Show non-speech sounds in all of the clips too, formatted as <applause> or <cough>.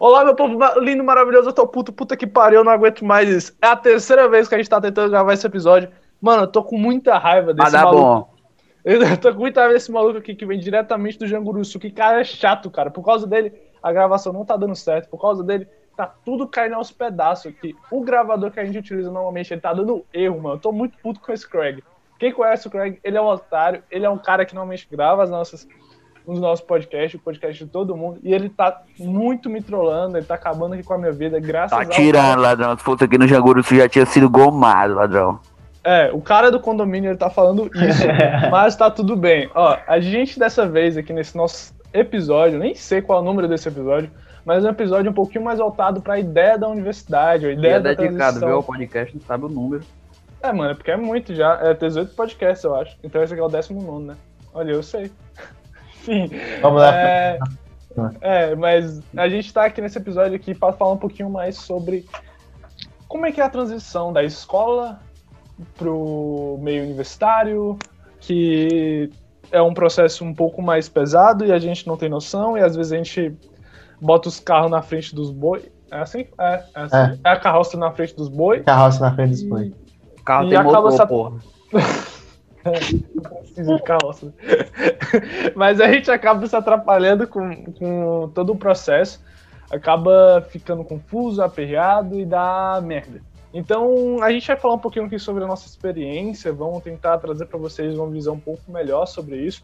Olá, meu povo lindo, maravilhoso, eu tô puto, puta que pariu, eu não aguento mais isso. É a terceira vez que a gente tá tentando gravar esse episódio. Mano, eu tô com muita raiva desse Mas dá maluco. bom. <laughs> Eu tô com muita raiva desse maluco aqui que vem diretamente do Janguruçu. Que cara é chato, cara. Por causa dele, a gravação não tá dando certo. Por causa dele, tá tudo caindo aos pedaços aqui. O gravador que a gente utiliza normalmente, ele tá dando erro, mano. Eu tô muito puto com esse Craig. Quem conhece o Craig, ele é um otário. Ele é um cara que normalmente grava as nossas, os nossos podcasts, o podcast de todo mundo. E ele tá muito me trollando, ele tá acabando aqui com a minha vida. Graças Tá ao tirando, ladrão. Se fosse aqui no Janguru, você já tinha sido gomado, ladrão. É, o cara do condomínio ele tá falando isso, <laughs> mas tá tudo bem. Ó, a gente dessa vez aqui nesse nosso episódio, nem sei qual é o número desse episódio, mas é um episódio um pouquinho mais voltado pra ideia da universidade, a E ideia é da dedicado, transição. viu? Ao podcast, não sabe o número. É, mano, é porque é muito já. É 18 podcasts, eu acho. Então esse aqui é o 19, né? Olha, eu sei. Enfim. Vamos lá. É, é, mas a gente tá aqui nesse episódio aqui para falar um pouquinho mais sobre como é que é a transição da escola pro meio universitário, que é um processo um pouco mais pesado e a gente não tem noção, e às vezes a gente bota os carros na frente dos boi. É assim? É, é assim. É. É a carroça na frente dos boi. Carroça na frente dos boi. O carro E tem acaba motor, essa- porra. <laughs> Preciso de. Mas a gente acaba se atrapalhando com, com todo o processo, acaba ficando confuso, aperreado e dá merda. Então a gente vai falar um pouquinho aqui sobre a nossa experiência, vamos tentar trazer para vocês uma visão um pouco melhor sobre isso.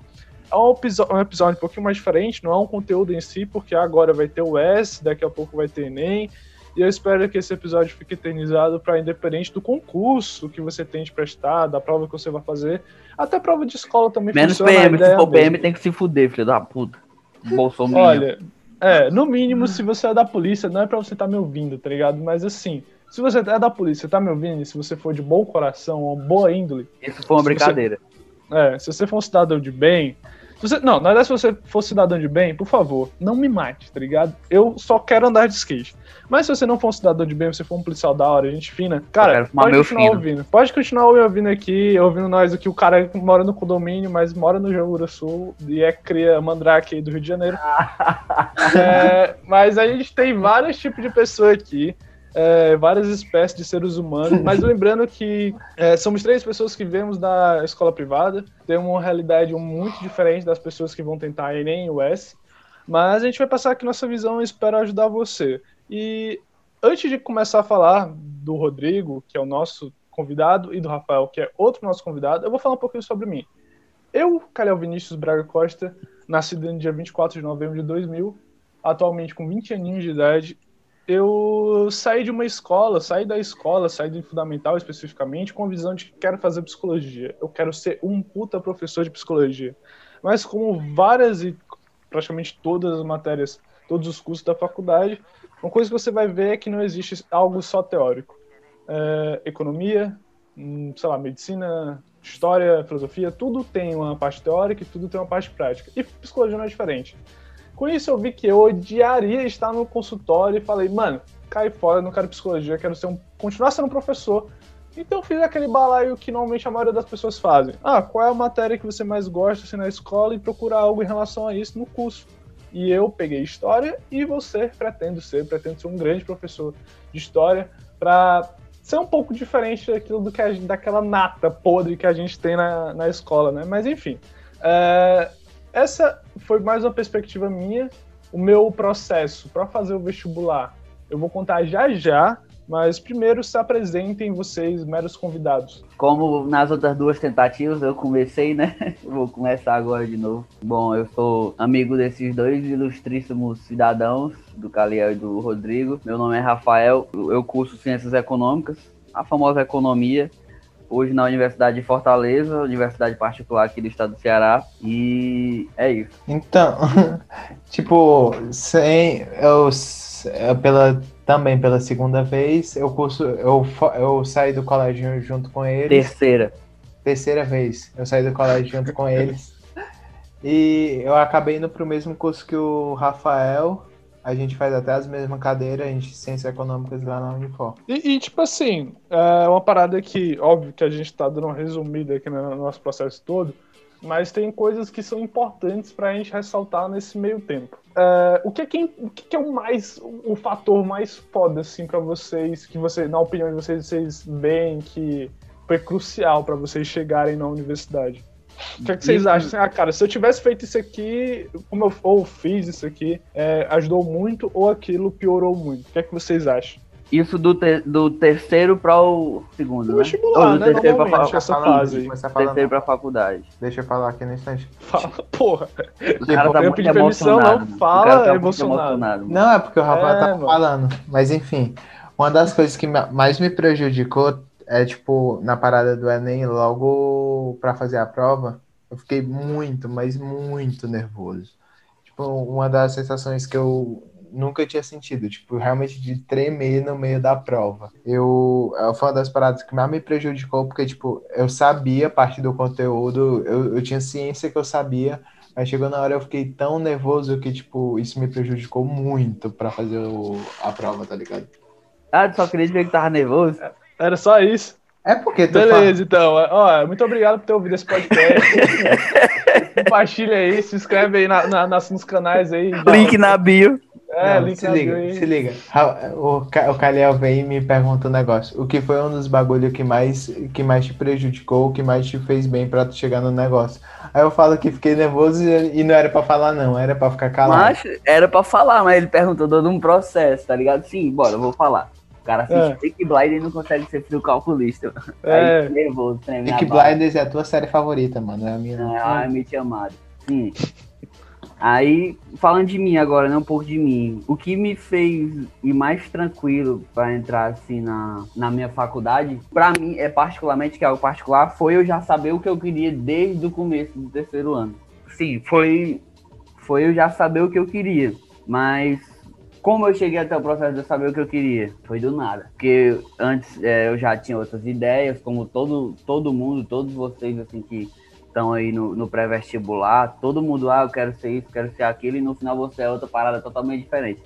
É um, episo- um episódio um pouquinho mais diferente, não é um conteúdo em si, porque agora vai ter o S, daqui a pouco vai ter Enem, e eu espero que esse episódio fique eternizado para independente do concurso que você tem de prestar, da prova que você vai fazer, até prova de escola também Menos funciona. a PM, se for PM mesma. tem que se fuder, filho da puta. Bolsonaro. Olha, é, no mínimo, se você é da polícia, não é pra você estar me ouvindo, tá ligado? Mas assim, se você é da polícia, tá me ouvindo, e se você for de bom coração, ou boa índole, Isso foi uma se você- brincadeira. é, se você for um cidadão de bem. Você, não, na verdade, se você for cidadão de bem, por favor, não me mate, tá ligado? Eu só quero andar de skate. Mas se você não for um cidadão de bem, você for um policial da hora, gente fina, cara, pode continuar fino. ouvindo. Pode continuar me ouvindo aqui, ouvindo nós aqui. O cara mora no condomínio, mas mora no do Sul e é cria mandrake aí do Rio de Janeiro. <laughs> É, mas a gente tem vários tipos de pessoa aqui, é, várias espécies de seres humanos. Mas <laughs> lembrando que é, somos três pessoas que vemos da escola privada, tem uma realidade muito diferente das pessoas que vão tentar Enem e US. Mas a gente vai passar aqui nossa visão e espero ajudar você. E antes de começar a falar do Rodrigo, que é o nosso convidado, e do Rafael, que é outro nosso convidado, eu vou falar um pouquinho sobre mim. Eu, Calhau Vinícius Braga Costa, nascido no dia 24 de novembro de 2000, atualmente com 20 aninhos de idade, eu saí de uma escola, saí da escola, saí do fundamental especificamente, com a visão de que quero fazer psicologia. Eu quero ser um puta professor de psicologia. Mas como várias e praticamente todas as matérias, todos os cursos da faculdade, uma coisa que você vai ver é que não existe algo só teórico. É, economia, hum, sei lá, medicina, história, filosofia, tudo tem uma parte teórica e tudo tem uma parte prática. E psicologia não é diferente. Com isso eu vi que eu odiaria estar no consultório e falei, mano, cai fora, não quero psicologia, quero ser um, continuar sendo professor. Então eu fiz aquele balaio que normalmente a maioria das pessoas fazem. Ah, qual é a matéria que você mais gosta assim, na escola e procurar algo em relação a isso no curso. E eu peguei história e você pretendo ser, pretendo ser um grande professor de história para ser um pouco diferente daquilo do que a, daquela nata podre que a gente tem na, na escola, né? Mas enfim, é, essa foi mais uma perspectiva minha. O meu processo para fazer o vestibular, eu vou contar já já, mas primeiro se apresentem vocês, meros convidados. Como nas outras duas tentativas eu comecei, né? <laughs> Vou começar agora de novo. Bom, eu sou amigo desses dois ilustríssimos cidadãos, do Caliel e do Rodrigo. Meu nome é Rafael, eu curso Ciências Econômicas, a famosa economia. Hoje na Universidade de Fortaleza, universidade particular aqui do estado do Ceará. E é isso. Então, <laughs> tipo, sem, eu, eu pela, também pela segunda vez, eu curso, eu, eu saí do colégio junto com eles. Terceira. Terceira vez, eu saí do colégio junto com eles. <laughs> E eu acabei indo pro mesmo curso que o Rafael. A gente faz até as mesmas cadeiras, a gente ciências econômicas lá na Unifor. E, e, tipo assim, é uma parada que, óbvio que a gente tá dando uma resumida aqui no nosso processo todo, mas tem coisas que são importantes para a gente ressaltar nesse meio tempo. Uh, o que é, que, o que é o mais o fator mais foda assim para vocês que você na opinião de vocês vocês veem que foi crucial para vocês chegarem na universidade? O que, é que vocês acham? Ah, cara, se eu tivesse feito isso aqui, como eu ou fiz isso aqui, é, ajudou muito ou aquilo piorou muito? O que é que vocês acham? Isso do, te, do terceiro para o segundo, né? Vestibular, Ou do né? terceiro para Normalmente, essa fase aí. Começar a falar, terceiro não. para faculdade. Deixa eu falar aqui no instante. Fala, porra. O cara tá eu muito permissão, emocionado. não fala tá muito emocionado. Não, é porque o Rafael É, tá mano. falando. Mas enfim, uma das coisas que ma- mais me prejudicou é, tipo, na parada do Enem, logo pra fazer a prova, eu fiquei muito, mas muito nervoso. Tipo, uma das sensações que eu nunca tinha sentido, tipo, realmente de tremer no meio da prova. Eu, é, foi uma das paradas que mais me prejudicou, porque, tipo, eu sabia parte do conteúdo, eu, eu tinha ciência que eu sabia, mas chegou na hora eu fiquei tão nervoso que, tipo, isso me prejudicou muito pra fazer o- a prova, tá ligado? Ah, tu só queria dizer que tava nervoso? Era só isso. É porque tu Beleza, então. Ó, muito obrigado por ter ouvido esse podcast. <laughs> Compartilha aí, se inscreve aí na, na- nas, nos canais aí. <laughs> Link na bio. É, Não, link se na liga, bio se liga. O, o Caliel vem e me pergunta um negócio. O que foi um dos bagulho que mais, que mais te prejudicou, que mais te fez bem pra tu chegar no negócio? Aí eu falo que fiquei nervoso e, e não era pra falar, não, era pra ficar calado. Mas era pra falar, mas ele perguntou todo um processo, tá ligado? Sim, bora, eu vou falar. O cara assiste É. Peaky Blind e não consegue ser frio calculista. É. Aí, nervoso, treme. Blinders é a tua série favorita, mano. É a minha. não. Ah, me chamado. Sim. Aí, falando de mim agora, né? Um pouco de mim. O que me fez ir mais tranquilo pra entrar assim na, na minha faculdade, pra mim, é particularmente, que é algo particular, foi eu já saber o que eu queria desde o começo do terceiro ano. Sim, foi, foi eu já saber o que eu queria. Mas como eu cheguei até o processo de eu saber o que eu queria? Foi do nada. Porque antes é, eu já tinha outras ideias, como todo, todo mundo, todos vocês assim que estão aí no, no pré-vestibular, todo mundo, ah, eu quero ser isso, quero ser aquilo, e no final você é outra parada totalmente diferente.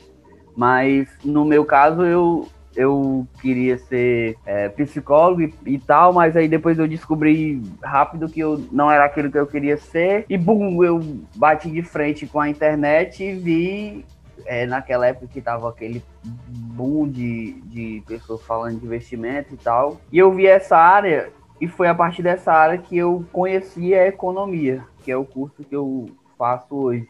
Mas no meu caso eu, eu queria ser é, psicólogo e, e tal, mas aí depois eu descobri rápido que eu não era aquilo que eu queria ser, e bum, eu bati de frente com a internet e vi é, naquela época que tava aquele boom de, de pessoas falando de investimento e tal. E eu vi essa área e foi a partir dessa área que eu conheci a economia, que é o curso que eu faço hoje.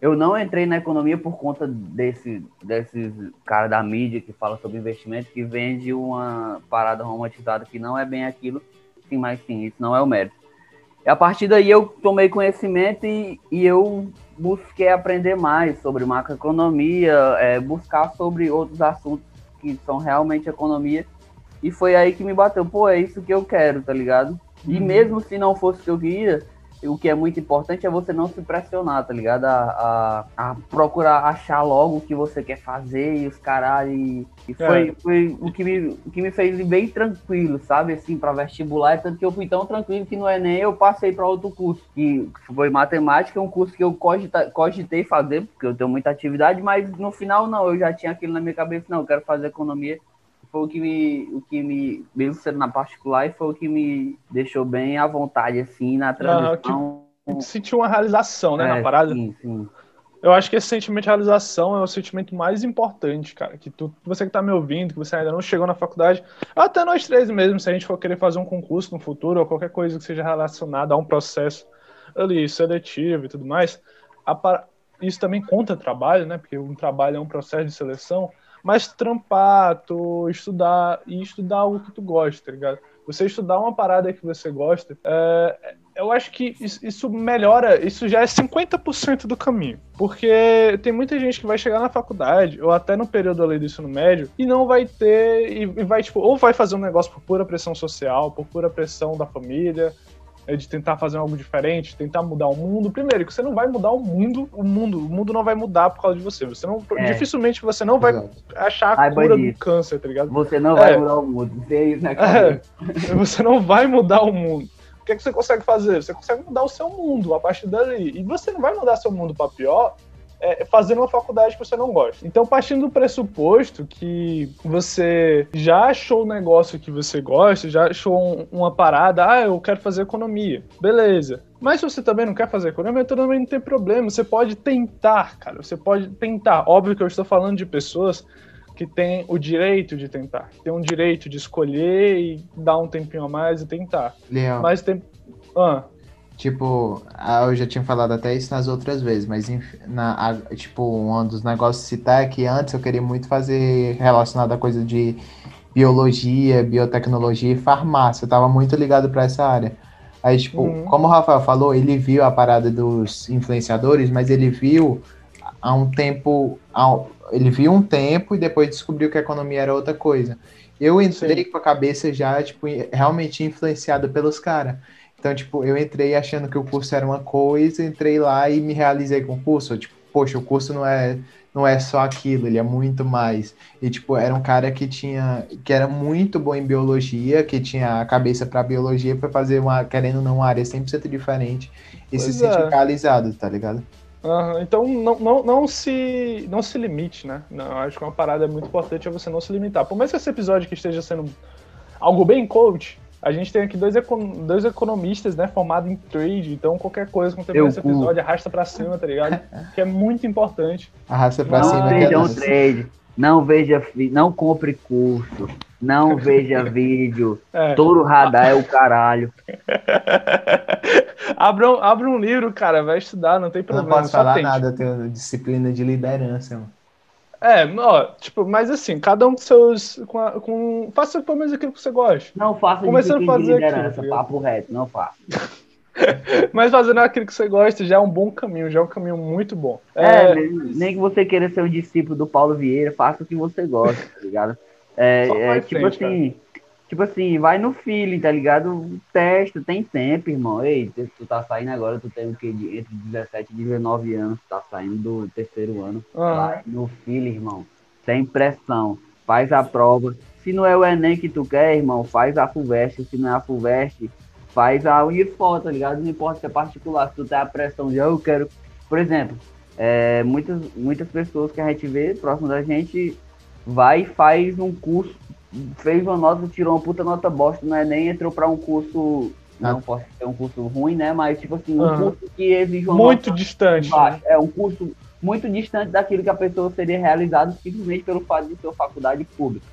Eu não entrei na economia por conta desse, desses cara da mídia que fala sobre investimento, que vende uma parada romantizada que não é bem aquilo, sim, mas sim, isso não é o mérito. E a partir daí eu tomei conhecimento e, e eu busquei aprender mais sobre macroeconomia, é, buscar sobre outros assuntos que são realmente economia. E foi aí que me bateu, pô, é isso que eu quero, tá ligado? E mesmo se não fosse o que eu queria, o que é muito importante é você não se pressionar, tá ligado? A, a, a procurar achar logo o que você quer fazer e os caralho. E, e foi, É. foi o, que me, o que me fez bem tranquilo, sabe? Assim, pra vestibular. Tanto que eu fui tão tranquilo que no Enem eu passei pra outro curso, que foi matemática, um curso que eu cogita, cogitei fazer, porque eu tenho muita atividade, mas no final não, eu já tinha aquilo na minha cabeça, não, eu quero fazer economia foi o que me, o que me, mesmo sendo na particular, e foi o que me deixou bem à vontade, assim, na transição. Sentir uma realização, né, na É, parada. Sim, sim. Eu acho que esse sentimento de realização é o sentimento mais importante, cara. Que tu, você que tá me ouvindo, que você ainda não chegou na faculdade, até nós três mesmo, se a gente for querer fazer um concurso no futuro, ou qualquer coisa que seja relacionada a um processo ali seletivo e tudo mais, a isso também conta trabalho, né? Porque um trabalho é um processo de seleção, mas trampar, tu estudar e estudar algo que tu gosta, tá ligado? Você estudar uma parada que você gosta, é, eu acho que isso, melhora, isso já é 50% do caminho. Porque tem muita gente que vai chegar na faculdade, ou até no período ali do ensino médio, e não vai ter, e vai, tipo, ou vai fazer um negócio por pura pressão social, por pura pressão da família, é de tentar fazer algo diferente, tentar mudar o mundo. Primeiro, que você não vai mudar o mundo, o mundo, o mundo não vai mudar por causa de você. Você não, É. dificilmente você não vai Exato. achar a cura do câncer, tá ligado? Você não vai É. mudar o mundo. Você é isso, né, <laughs> É, você não vai mudar o mundo. O que, é que você consegue fazer? Você consegue mudar o seu mundo a partir dali. E você não vai mudar seu mundo para pior é, fazendo uma faculdade que você não gosta. Então, partindo do pressuposto que você já achou o negócio que você gosta, já achou um- uma parada, ah, eu quero fazer economia. Beleza. Mas se você também não quer fazer economia, também não tem problema. Você pode tentar, cara. Você pode tentar. Óbvio que eu estou falando de pessoas que têm o direito de tentar. Tem um direito de escolher e dar um tempinho a mais e tentar. Leão. Mas tem. Ah, Tipo, ah, eu já tinha falado até isso nas outras vezes, mas na, a- tipo, um dos negócios de citar é que antes eu queria muito fazer relacionado a coisa de biologia, biotecnologia e farmácia. Eu tava muito ligado para essa área. Aí, tipo, Uhum. como o Rafael falou, ele viu a parada dos influenciadores, mas ele viu há um tempo. há- ele viu um tempo e depois descobriu que a economia era outra coisa. Eu entrei com a cabeça já, tipo, realmente influenciado pelos caras. Então, tipo, eu entrei achando que o curso era uma coisa, entrei lá e me realizei com o curso. Tipo, poxa, o curso não é, não é só aquilo, ele é muito mais. E, tipo, era um cara que tinha, que era muito bom em biologia, que tinha a cabeça para biologia, para fazer uma, querendo ou não, uma área 100% diferente e se Pois sentir é. realizado, tá ligado? aham. Então não, não, não, se, não se limite, né? Não, acho que uma parada muito importante é você não se limitar. Por mais que esse episódio aqui esteja sendo algo bem coach, a gente tem aqui dois, econ- dois economistas, né, formados em trade, então qualquer coisa quando terminar Meu esse cu. episódio, arrasta pra cima, tá ligado? <laughs> que é muito importante. Arrasta pra Não cima. que é veja um trade, não veja, não compre curso, não <laughs> veja vídeo. É. Todo radar é o caralho. <laughs> abra, um, abra um livro, cara, vai estudar, não tem Eu não problema. posso falar tente. nada, eu tenho disciplina de liderança, mano. É, ó, tipo, mas assim, cada um com seus. Com, a- com, faça pelo menos aquilo que você gosta. Não faça Começando a fazer liderança, ligado? papo reto, não faça. <laughs> Mas fazendo aquilo que você gosta já é um bom caminho, já é um caminho muito bom. É, nem, nem que você queira ser um discípulo do Paulo Vieira, faça o que você gosta, tá ligado? É, é tipo frente, assim, tipo assim, vai no feeling, tá ligado? Testa, tem tempo, irmão. Ei, tu, tu tá saindo agora, tu tem o quê? De, entre 17 e 19 anos, tá saindo do terceiro ano. Aham. Vai no feeling, irmão. Sem pressão. Faz a prova. Se não é o Enem que tu quer, irmão, faz a FUVEST. Se não é a FUVEST, faz a Unifor, tá ligado? Não importa se é particular. Se tu tem a pressão de, "Ah, eu quero... Por exemplo, é, muitas, muitas pessoas que a gente vê próximo da gente vai e faz um curso, fez uma nota, tirou uma puta nota bosta no Enem, entrou pra um curso... Não Ah. posso ser um curso ruim, né? Mas, tipo assim, um Aham. curso que exige uma Muito distante. né? É um curso muito distante daquilo que a pessoa seria realizado simplesmente pelo fato de ser uma faculdade pública.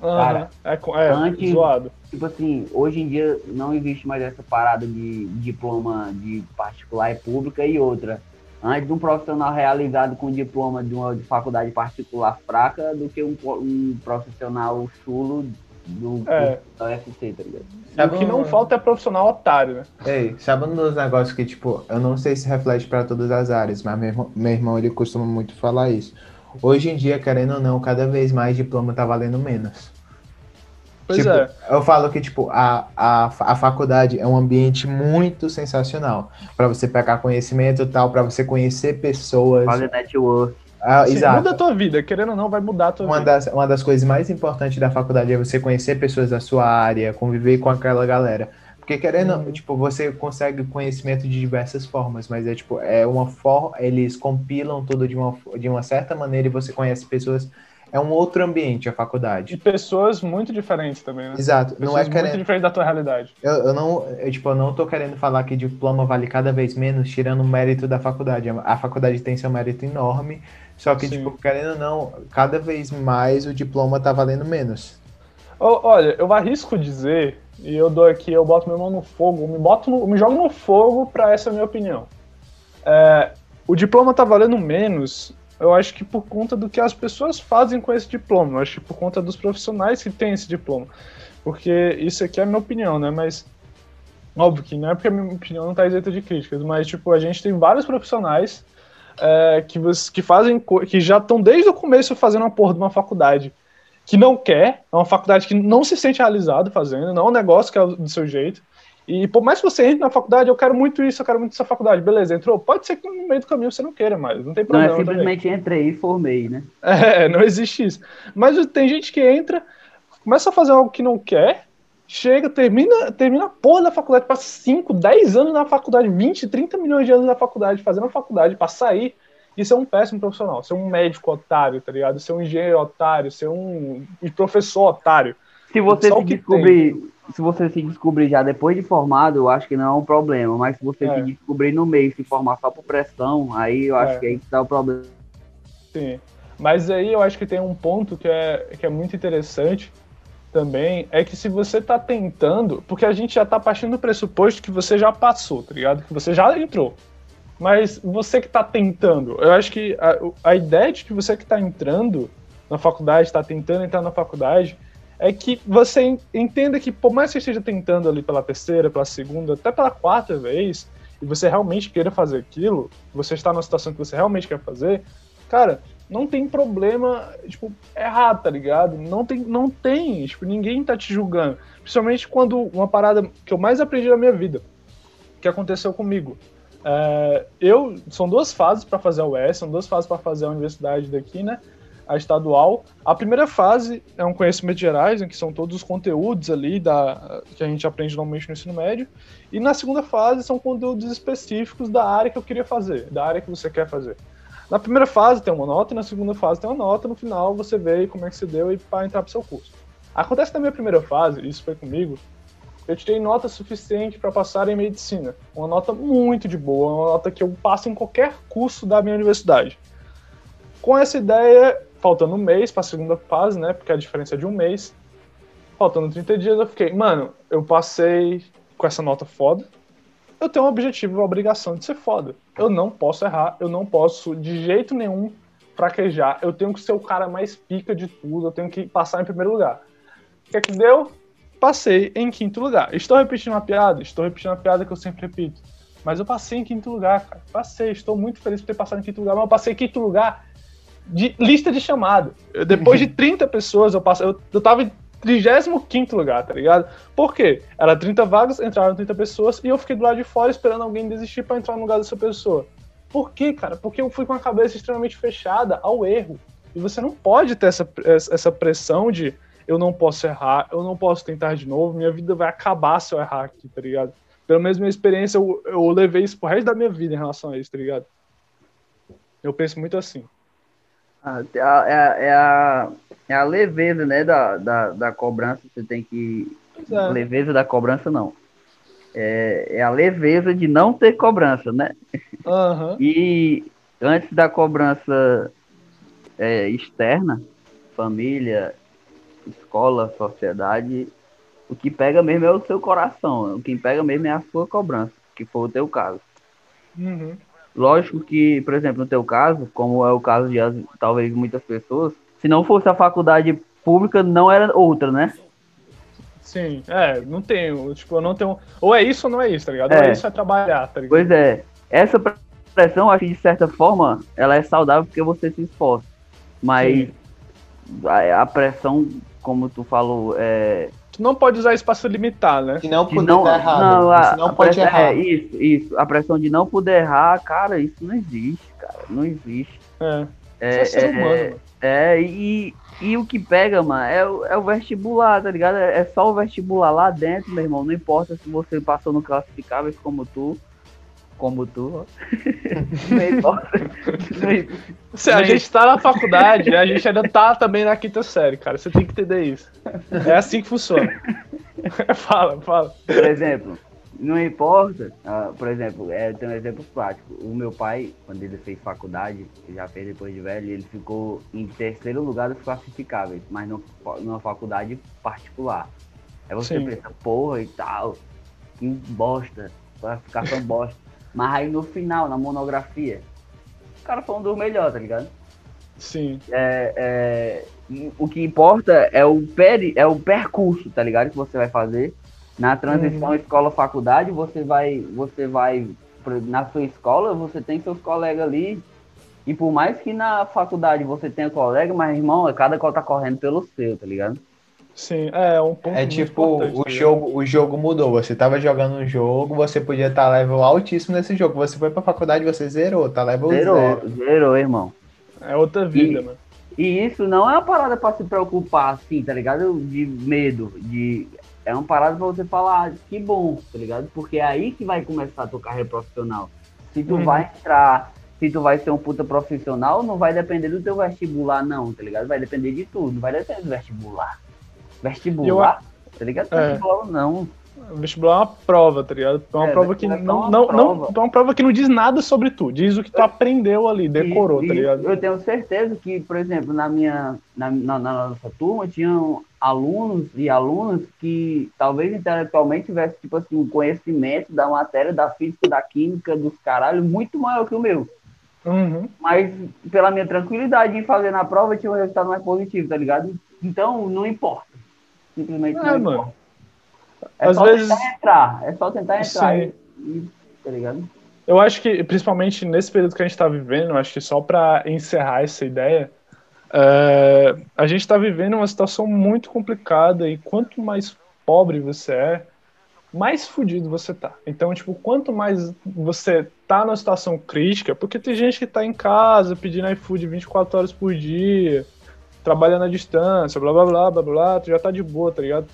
Aham. Cara, é, é antes- zoado. Tipo assim, hoje em dia não existe mais essa parada de diploma de particular e pública e outra. Antes de um profissional realizado com diploma de uma faculdade particular fraca do que um, um profissional chulo do É. da UFC, tá ligado? Sabe o que não falta é profissional otário, né? Ei, sabe um dos negócios que, tipo, eu não sei se reflete para todas as áreas, mas meu irmão, meu irmão, ele costuma muito falar isso. Hoje em dia, querendo ou não, cada vez mais diploma tá valendo menos. Pois tipo, é. eu falo que, tipo, a, a, a faculdade é um ambiente muito sensacional para você pegar conhecimento e tal, para você conhecer pessoas. Fazer network. Ah, Sim, exato. muda a tua vida, querendo ou não, vai mudar a tua Uma vida. das, uma das coisas mais importantes da faculdade é você conhecer pessoas da sua área, conviver com aquela galera. Porque querendo, Uhum. tipo, você consegue conhecimento de diversas formas, mas é tipo, é uma forma, eles compilam tudo de uma, de uma certa maneira e você conhece pessoas. É um outro ambiente a De faculdade. pessoas muito diferentes também, né? Exato. Pessoas Não é muito querendo. diferentes da tua realidade. Eu, eu não, eu, tipo, eu não tô querendo falar que diploma vale cada vez menos, tirando o mérito da faculdade. A faculdade tem seu mérito enorme, só que, Sim. tipo, querendo ou não, cada vez mais o diploma tá valendo menos. Olha, eu arrisco dizer, e eu dou aqui, eu boto minha mão no fogo, eu me, boto no- me jogo no fogo pra essa minha opinião. É, o diploma tá valendo menos, eu acho que por conta do que as pessoas fazem com esse diploma, eu acho que por conta dos profissionais que têm esse diploma. Porque isso aqui é a minha opinião, né? Mas óbvio que não é porque a minha opinião não tá isenta de críticas, mas tipo, a gente tem vários profissionais é, que, que fazem que já estão desde o começo fazendo uma porra de uma faculdade que não quer, é uma faculdade que não se sente realizado fazendo, não é um negócio que é do seu jeito. E por mais que você entre na faculdade, eu quero muito isso, eu quero muito essa faculdade, beleza, entrou. Pode ser que no meio do caminho você não queira mais, não tem Não problema. é também. simplesmente entrei e formei, né? É, não existe isso. Mas tem gente que entra, começa a fazer algo que não quer, chega, termina, termina a porra da faculdade, passa 5, 10 anos na faculdade, 20, 30 milhões de anos na faculdade, fazendo a faculdade para sair e ser um péssimo profissional, ser um médico otário, tá ligado? Ser um engenheiro otário, ser um professor otário. Se você se descobrir, se você se descobrir já depois de formado, eu acho que não é um problema. Mas se você É. se descobrir no meio, se formar só por pressão, aí eu acho É. que aí que tá o problema. Sim. Mas aí eu acho que tem um ponto que é, que é muito interessante também, é que se você tá tentando, porque a gente já tá partindo do pressuposto que você já passou, tá ligado? Que você já entrou. Mas você que tá tentando, eu acho que a, a ideia de que você que tá entrando na faculdade, tá tentando entrar na faculdade, é que você en- entenda que por mais que esteja tentando ali pela terceira, pela segunda, até pela quarta vez, e você realmente queira fazer aquilo, você está numa situação que você realmente quer fazer, cara, não tem problema, tipo, errar, tá ligado? Não tem, não tem, tipo, ninguém tá te julgando. Principalmente quando uma parada que eu mais aprendi na minha vida, que aconteceu comigo. É, eu, são duas fases para fazer a UES, são duas fases para fazer a universidade daqui, né? A estadual. A primeira fase é um conhecimento gerais, em que são todos os conteúdos ali da, que a gente aprende normalmente no ensino médio. E na segunda fase são conteúdos específicos da área que eu queria fazer, da área que você quer fazer. Na primeira fase tem uma nota, e na segunda fase tem uma nota, no final você vê como é que se deu e para entrar para seu curso. Acontece na minha primeira fase, isso foi comigo, eu tirei nota suficiente para passar em medicina. Uma nota muito de boa, uma nota que eu passo em qualquer curso da minha universidade. Com essa ideia, faltando um mês para a segunda fase, né? Porque a diferença é de um mês. Faltando 30 dias, eu fiquei, mano, eu passei com essa nota foda. Eu tenho um objetivo uma obrigação de ser foda. Eu não posso errar, eu não posso de jeito nenhum fraquejar. Eu tenho que ser o cara mais pica de tudo, eu tenho que passar em primeiro lugar. O que é que deu? Passei em quinto lugar. Estou repetindo uma piada? Estou repetindo uma piada que eu sempre repito. Mas eu passei em quinto lugar, cara. Passei, estou muito feliz por ter passado em quinto lugar, mas eu passei em quinto lugar de lista de chamada. Eu- depois de 30 pessoas, eu passei. Eu, eu tava em 35 lugar, tá ligado? Por quê? Era 30 vagas, entraram 30 pessoas e eu fiquei do lado de fora esperando alguém desistir para entrar no lugar dessa pessoa. Por quê, cara? Porque eu fui com a cabeça extremamente fechada ao erro. E você não pode ter essa, essa pressão de eu não posso errar, eu não posso tentar de novo, minha vida vai acabar se eu errar aqui, tá ligado? Pelo menos minha experiência, eu, eu levei isso pro resto da minha vida em relação a isso, tá ligado? Eu penso muito assim. É a, é a- é a, é a leveza, né, da, da, da cobrança. Você tem que. É. Leveza da cobrança, não. É, é a leveza de não ter cobrança, né? Aham. E antes da cobrança é, externa, família, escola, sociedade, o que pega mesmo é o seu coração. O que pega mesmo é a sua cobrança, que foi o teu caso. Uhum. Lógico que, por exemplo, no teu caso, como é o caso de talvez muitas pessoas, se não fosse a faculdade pública, não era outra, né? Sim, é, não tenho, tipo, eu não tenho. Ou é isso ou não é isso, tá ligado? Ou é É. isso é trabalhar, tá ligado? Pois é, essa pressão, acho que de certa forma, ela é saudável porque você se esforça. Mas a, a pressão, como tu falou, é. Tu não pode usar isso pra se limitar, né? Se não de puder não, errado. não, a, você não pode pressão- errar. É, isso, isso. A pressão de não poder errar, cara, isso não existe, cara. Não existe. É. É, é ser é, humano, mano. É, e, e o que pega, mano, é, o- é o vestibular, tá ligado? É, é só o vestibular lá dentro, meu irmão. Não importa se você passou no classificáveis como tu. Como tu. <laughs> Se a gente tá na faculdade, a gente ainda tá também na quinta série, cara. Você tem que entender isso. É assim que funciona. <laughs> fala, fala. Por exemplo, não importa, ah, por exemplo, é, tem um exemplo prático. O meu pai, quando ele fez faculdade, já fez depois de velho, ele ficou em terceiro lugar dos classificáveis, mas no, numa faculdade particular. Aí você Sim. pensa, porra e tal, que bosta, classificação bosta. Mas aí no final, na monografia, o cara foi um dos melhores, tá ligado? Sim. é, é, o que importa é o, peri, é o percurso, tá ligado? Que você vai fazer. Na transição escola-faculdade, você vai, você vai na sua escola, você tem seus colegas ali. E por mais que na faculdade você tenha colega, mas irmão, cada qual tá correndo pelo seu, tá ligado? Sim, é um ponto É tipo, o tá ligado? jogo, o jogo mudou. Você tava jogando um jogo, você podia estar level altíssimo nesse jogo. Você foi pra faculdade, você zerou, tá level Zerou, zero. zerou, irmão. É outra vida, E- mano. E isso não é uma parada pra se preocupar, assim, tá ligado? De medo, de... É uma parada pra você falar, ah, que bom, tá ligado? Porque é aí que vai começar a tua carreira profissional. Se tu Uhum. vai entrar, se tu vai ser um puta profissional, não vai depender do teu vestibular, não, tá ligado? Vai depender de tudo, não vai depender do vestibular. Vestibular tá ligado? É. Vestibular não. Vestibular é uma prova, tá ligado? É uma É, prova que é não, uma não, prova. não, é uma prova que não diz nada sobre tu, diz o que tu aprendeu ali, decorou, E- tá e ligado? Eu tenho certeza que, por exemplo, na minha na, na, na nossa turma tinham alunos e alunas que talvez intelectualmente tivessem tipo assim um conhecimento da matéria da física, da química, dos caralho muito maior que o meu. Uhum. Mas pela minha tranquilidade em fazer na prova eu tinha um resultado mais positivo, tá ligado? Então não importa. Simplesmente É, mano. É Às só vezes- tentar entrar, é só tentar entrar, e, e- tá ligado? Eu acho que, principalmente nesse período que a gente está vivendo, acho que só para encerrar essa ideia, é, a gente está vivendo uma situação muito complicada e quanto mais pobre você é, mais fudido você tá. Então, tipo, quanto mais você tá numa situação crítica, porque tem gente que tá em casa pedindo iFood 24 horas por dia, trabalhando à distância, blá blá blá blá blá, tu já tá de boa, tá ligado?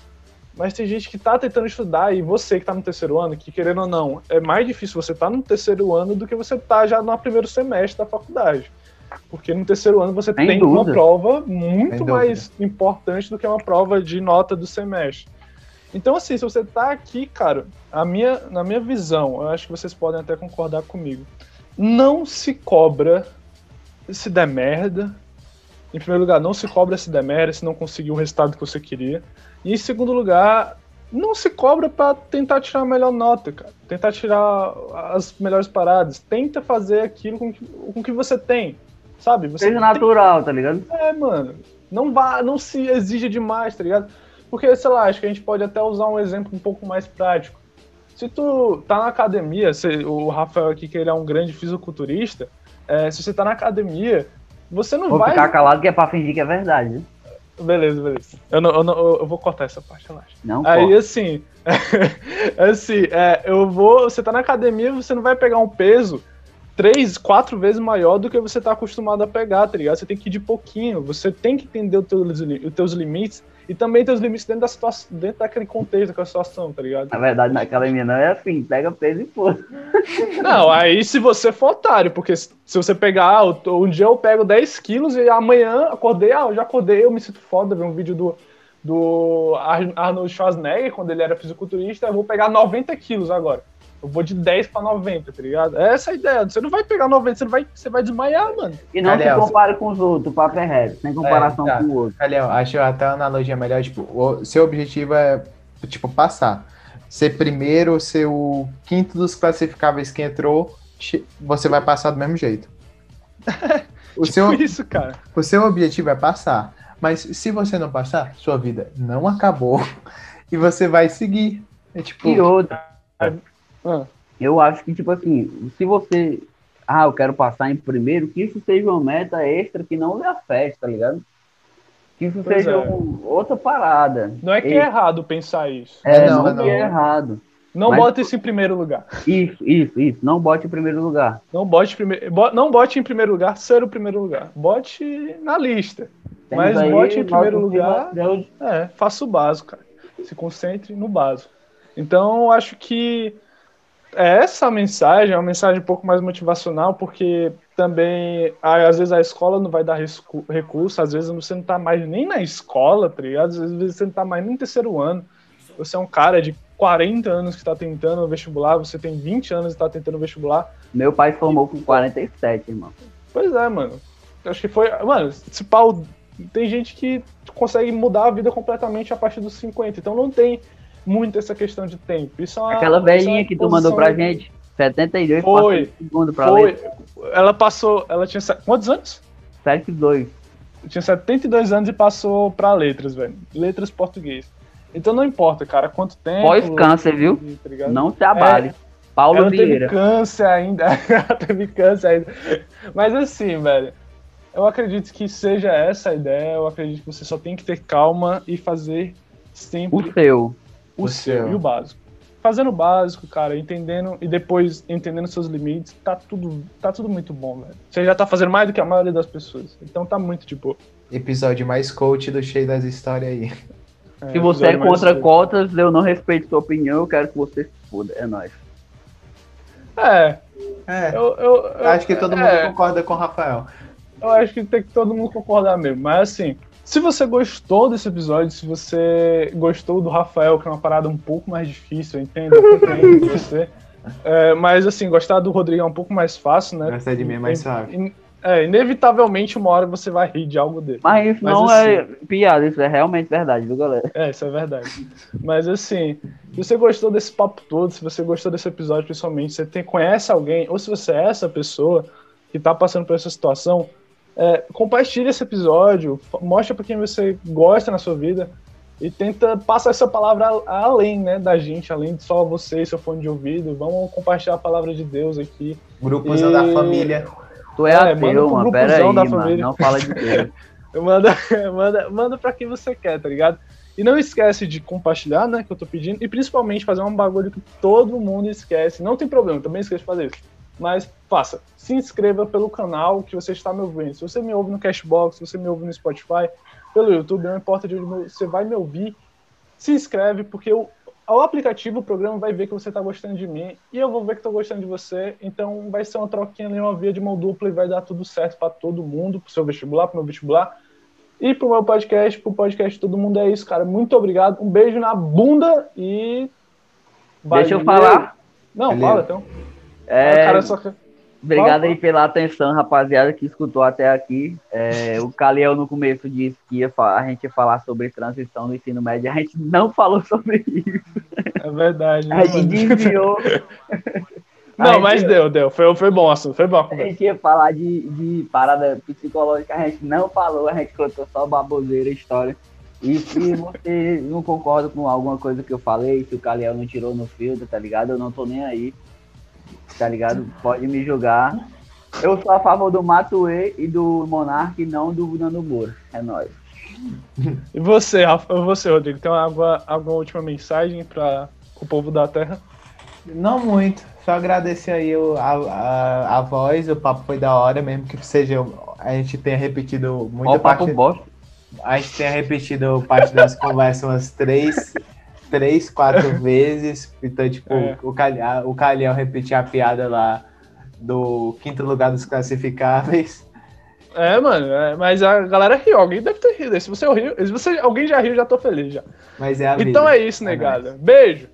Mas tem gente que tá tentando estudar e você que tá no terceiro ano, que querendo ou não, é mais difícil você tá no terceiro ano do que você tá já no primeiro semestre da faculdade. Porque no terceiro ano você Sem tem uma prova muito Sem mais importante do que uma prova de nota do semestre. Então, assim, se você tá aqui, cara, a minha, na minha visão, eu acho que vocês podem até concordar comigo. Não se cobra se der merda. Em primeiro lugar, não se cobra se der merda, se não conseguir o resultado que você queria. E em segundo lugar, não se cobra pra tentar tirar a melhor nota, cara. Tentar tirar as melhores paradas. Tenta fazer aquilo com que, com que você tem. Sabe? Você Seja tem- natural, tá ligado? é, mano. Não vá, não se exija demais, tá ligado? Porque, sei lá, acho que a gente pode até usar um exemplo um pouco mais prático. Se tu tá na academia, se- o Rafael aqui, que ele é um grande fisiculturista, é, se você tá na academia, você não Vou vai. ficar calado que é pra fingir que é verdade. Beleza, beleza. Eu, não, eu, não- eu- vou cortar essa parte, relaxa. Não, Aí, pô. assim, <laughs> assim, é, eu vou. Você tá na academia, você não vai pegar um peso três, quatro vezes maior do que você tá acostumado a pegar, tá ligado? Você tem que ir de pouquinho, você tem que entender os teus, os teus limites e também teus limites dentro da situação, dentro daquele contexto, daquela situação, tá ligado? Na verdade, na academia não é assim, pega peso e pô. Não, aí se você for otário, porque se você pegar, ah, um dia eu pego 10 quilos e amanhã acordei, ah, eu já acordei, eu me sinto foda, ver um vídeo do, do Ar- Arnold Schwarzenegger, quando ele era fisiculturista, eu vou pegar 90 quilos agora. Eu vou de 10 pra 90, tá ligado? É essa a ideia. Você não vai pegar 90, você, não vai, você vai desmaiar, mano. E não se compare com os outros, o papo é reto, sem comparação tá. com o outro. Calhão, acho até a analogia melhor, tipo, o seu objetivo é, tipo, passar. Ser primeiro, ser o quinto dos classificáveis que entrou, você vai passar do mesmo jeito. <laughs> O Tipo seu, isso, cara. o seu objetivo é passar. Mas se você não passar, sua vida não acabou. <laughs> E você vai seguir. É tipo. E outra, Ah, eu acho que, tipo assim, se você. Ah, eu quero passar em primeiro, que isso seja uma meta extra que não lhe afete, tá ligado? Que isso Pois seja é. um- outra parada. não é que E- é errado pensar isso. É, É, não, não, que é não. errado. Não Mas- bota isso em primeiro lugar. Isso, isso, isso. Não bote em primeiro lugar. Não bote, prime... não bote em primeiro lugar ser o primeiro lugar. Bote na lista. Temos Mas aí bote em primeiro lugar. É, faça o básico, cara. Se concentre no básico. Então, eu acho que essa mensagem é uma mensagem um pouco mais motivacional, porque também, às vezes, a escola não vai dar recurso, às vezes você não tá mais nem na escola, tá ligado? Às vezes você não tá mais nem no terceiro ano. Você é um cara de 40 anos que está tentando vestibular, você tem 20 anos e está tentando vestibular. Meu pai formou com 47, irmão. Pois é, mano. Acho que foi. Mano, esse pau. Tem gente que consegue mudar a vida completamente a partir dos 50. Então não tem muito essa questão de tempo. Isso é uma, Aquela é velhinha que tu mandou pra gente, 72, Foi. segundo pra. Foi. Ela passou. Ela tinha. Quantos anos? 72. Tinha 72 anos e passou pra letras, velho. Letras português. Então não importa, cara, quanto tempo. Pós-câncer, viu? tá? Não se abale. Paulo Ela teve Vieira. câncer ainda. <laughs> Ela teve câncer ainda. Mas assim, velho. Eu acredito que seja essa a ideia. Eu acredito que você só tem que ter calma e fazer sempre O seu. O, o seu seu. e o básico. Fazendo o básico, cara, entendendo e depois entendendo seus limites, tá tudo, tá tudo muito bom, velho. Você já tá fazendo mais do que a maioria das pessoas. Então tá muito de boa. Episódio mais coach do cheio das histórias aí. Se você é contra cotas, eu não respeito sua opinião, eu quero que você se foda. É nóis. É, É. eu, eu, eu Acho que todo mundo é. concorda com o Rafael. Eu acho que tem que todo mundo concordar mesmo. Mas assim, Se você gostou desse episódio, se você gostou do Rafael, que é uma parada um pouco mais difícil, eu entendo, eu compreendo <laughs> você. É, mas assim, gostar do Rodrigo é um pouco mais fácil, né? Gostar de mim é mais suave. É, inevitavelmente uma hora você vai rir de algo dele. Mas isso Mas, não assim- é piada, isso é realmente verdade, viu, galera? É, isso é verdade. Mas assim, se você gostou desse papo todo, se você gostou desse episódio, principalmente, se você tem, conhece alguém, ou se você é essa pessoa que tá passando por essa situação, é, compartilhe esse episódio, mostra pra quem você gosta na sua vida e tenta passar essa palavra além, né, da gente, além de só você e seu fone de ouvido. Vamos compartilhar a palavra de Deus aqui. Grupozão E- da família. Tu é, É, ateu, mano. Pera aí, mano. família. Não fala de Deus. <laughs> Manda, manda, manda pra quem você quer, tá ligado? E não esquece de compartilhar, né, que eu tô pedindo, e principalmente fazer um bagulho que todo mundo esquece. Não tem problema, também esquece de fazer isso. Mas faça. Se inscreva pelo canal que você está me ouvindo. Se você me ouve no Cashbox, se você me ouve no Spotify, pelo YouTube, não importa de onde você vai me ouvir, se inscreve, porque o, o aplicativo, o programa vai ver que você está gostando de mim e eu vou ver que estou gostando de você. Então vai ser uma troquinha ali, uma via de mão dupla e vai dar tudo certo para todo mundo, pro seu vestibular, pro meu vestibular. E pro meu podcast, pro podcast Todo Mundo é isso, cara. Muito obrigado. Um beijo na bunda e. Deixa eu falar. Não, Valeu. fala então. É, só... Obrigado aí pela atenção, rapaziada, que escutou até aqui. É, o Caliel no começo disse que ia a gente ia falar sobre transição no ensino médio. A gente não falou sobre isso. É verdade. né, A gente mano? desviou. <laughs> Não, gente- mas deu, deu. Foi, foi bom assunto, foi bom. a A gente ia falar de, de parada psicológica, a gente não falou, a gente contou só baboseira, história. E se você não concorda com alguma coisa que eu falei, se o Caliel não tirou no filtro, tá ligado? Eu não tô nem aí. Tá ligado? Pode me julgar. Eu sou a favor do Matue e do Monark, e não do Nando Moura. É nóis. E você, Rafa, você, Rodrigo, tem alguma, alguma última mensagem para o povo da Terra? Não muito. Só agradecer aí o- a, a, a voz, o papo foi da hora, mesmo que seja. A gente tenha repetido Ó muita papo parte. bosta. A gente tenha repetido parte das conversas umas três, três, quatro <laughs> vezes. Então, tipo, É. o, Calhau, o Calhão repetir a piada lá do quinto lugar dos classificáveis. É, mano, é, mas a galera riu, alguém deve ter rido. Se você riu, se você, alguém já riu, já tô feliz já. Mas é a vida. Então é isso, É negada. Beijo!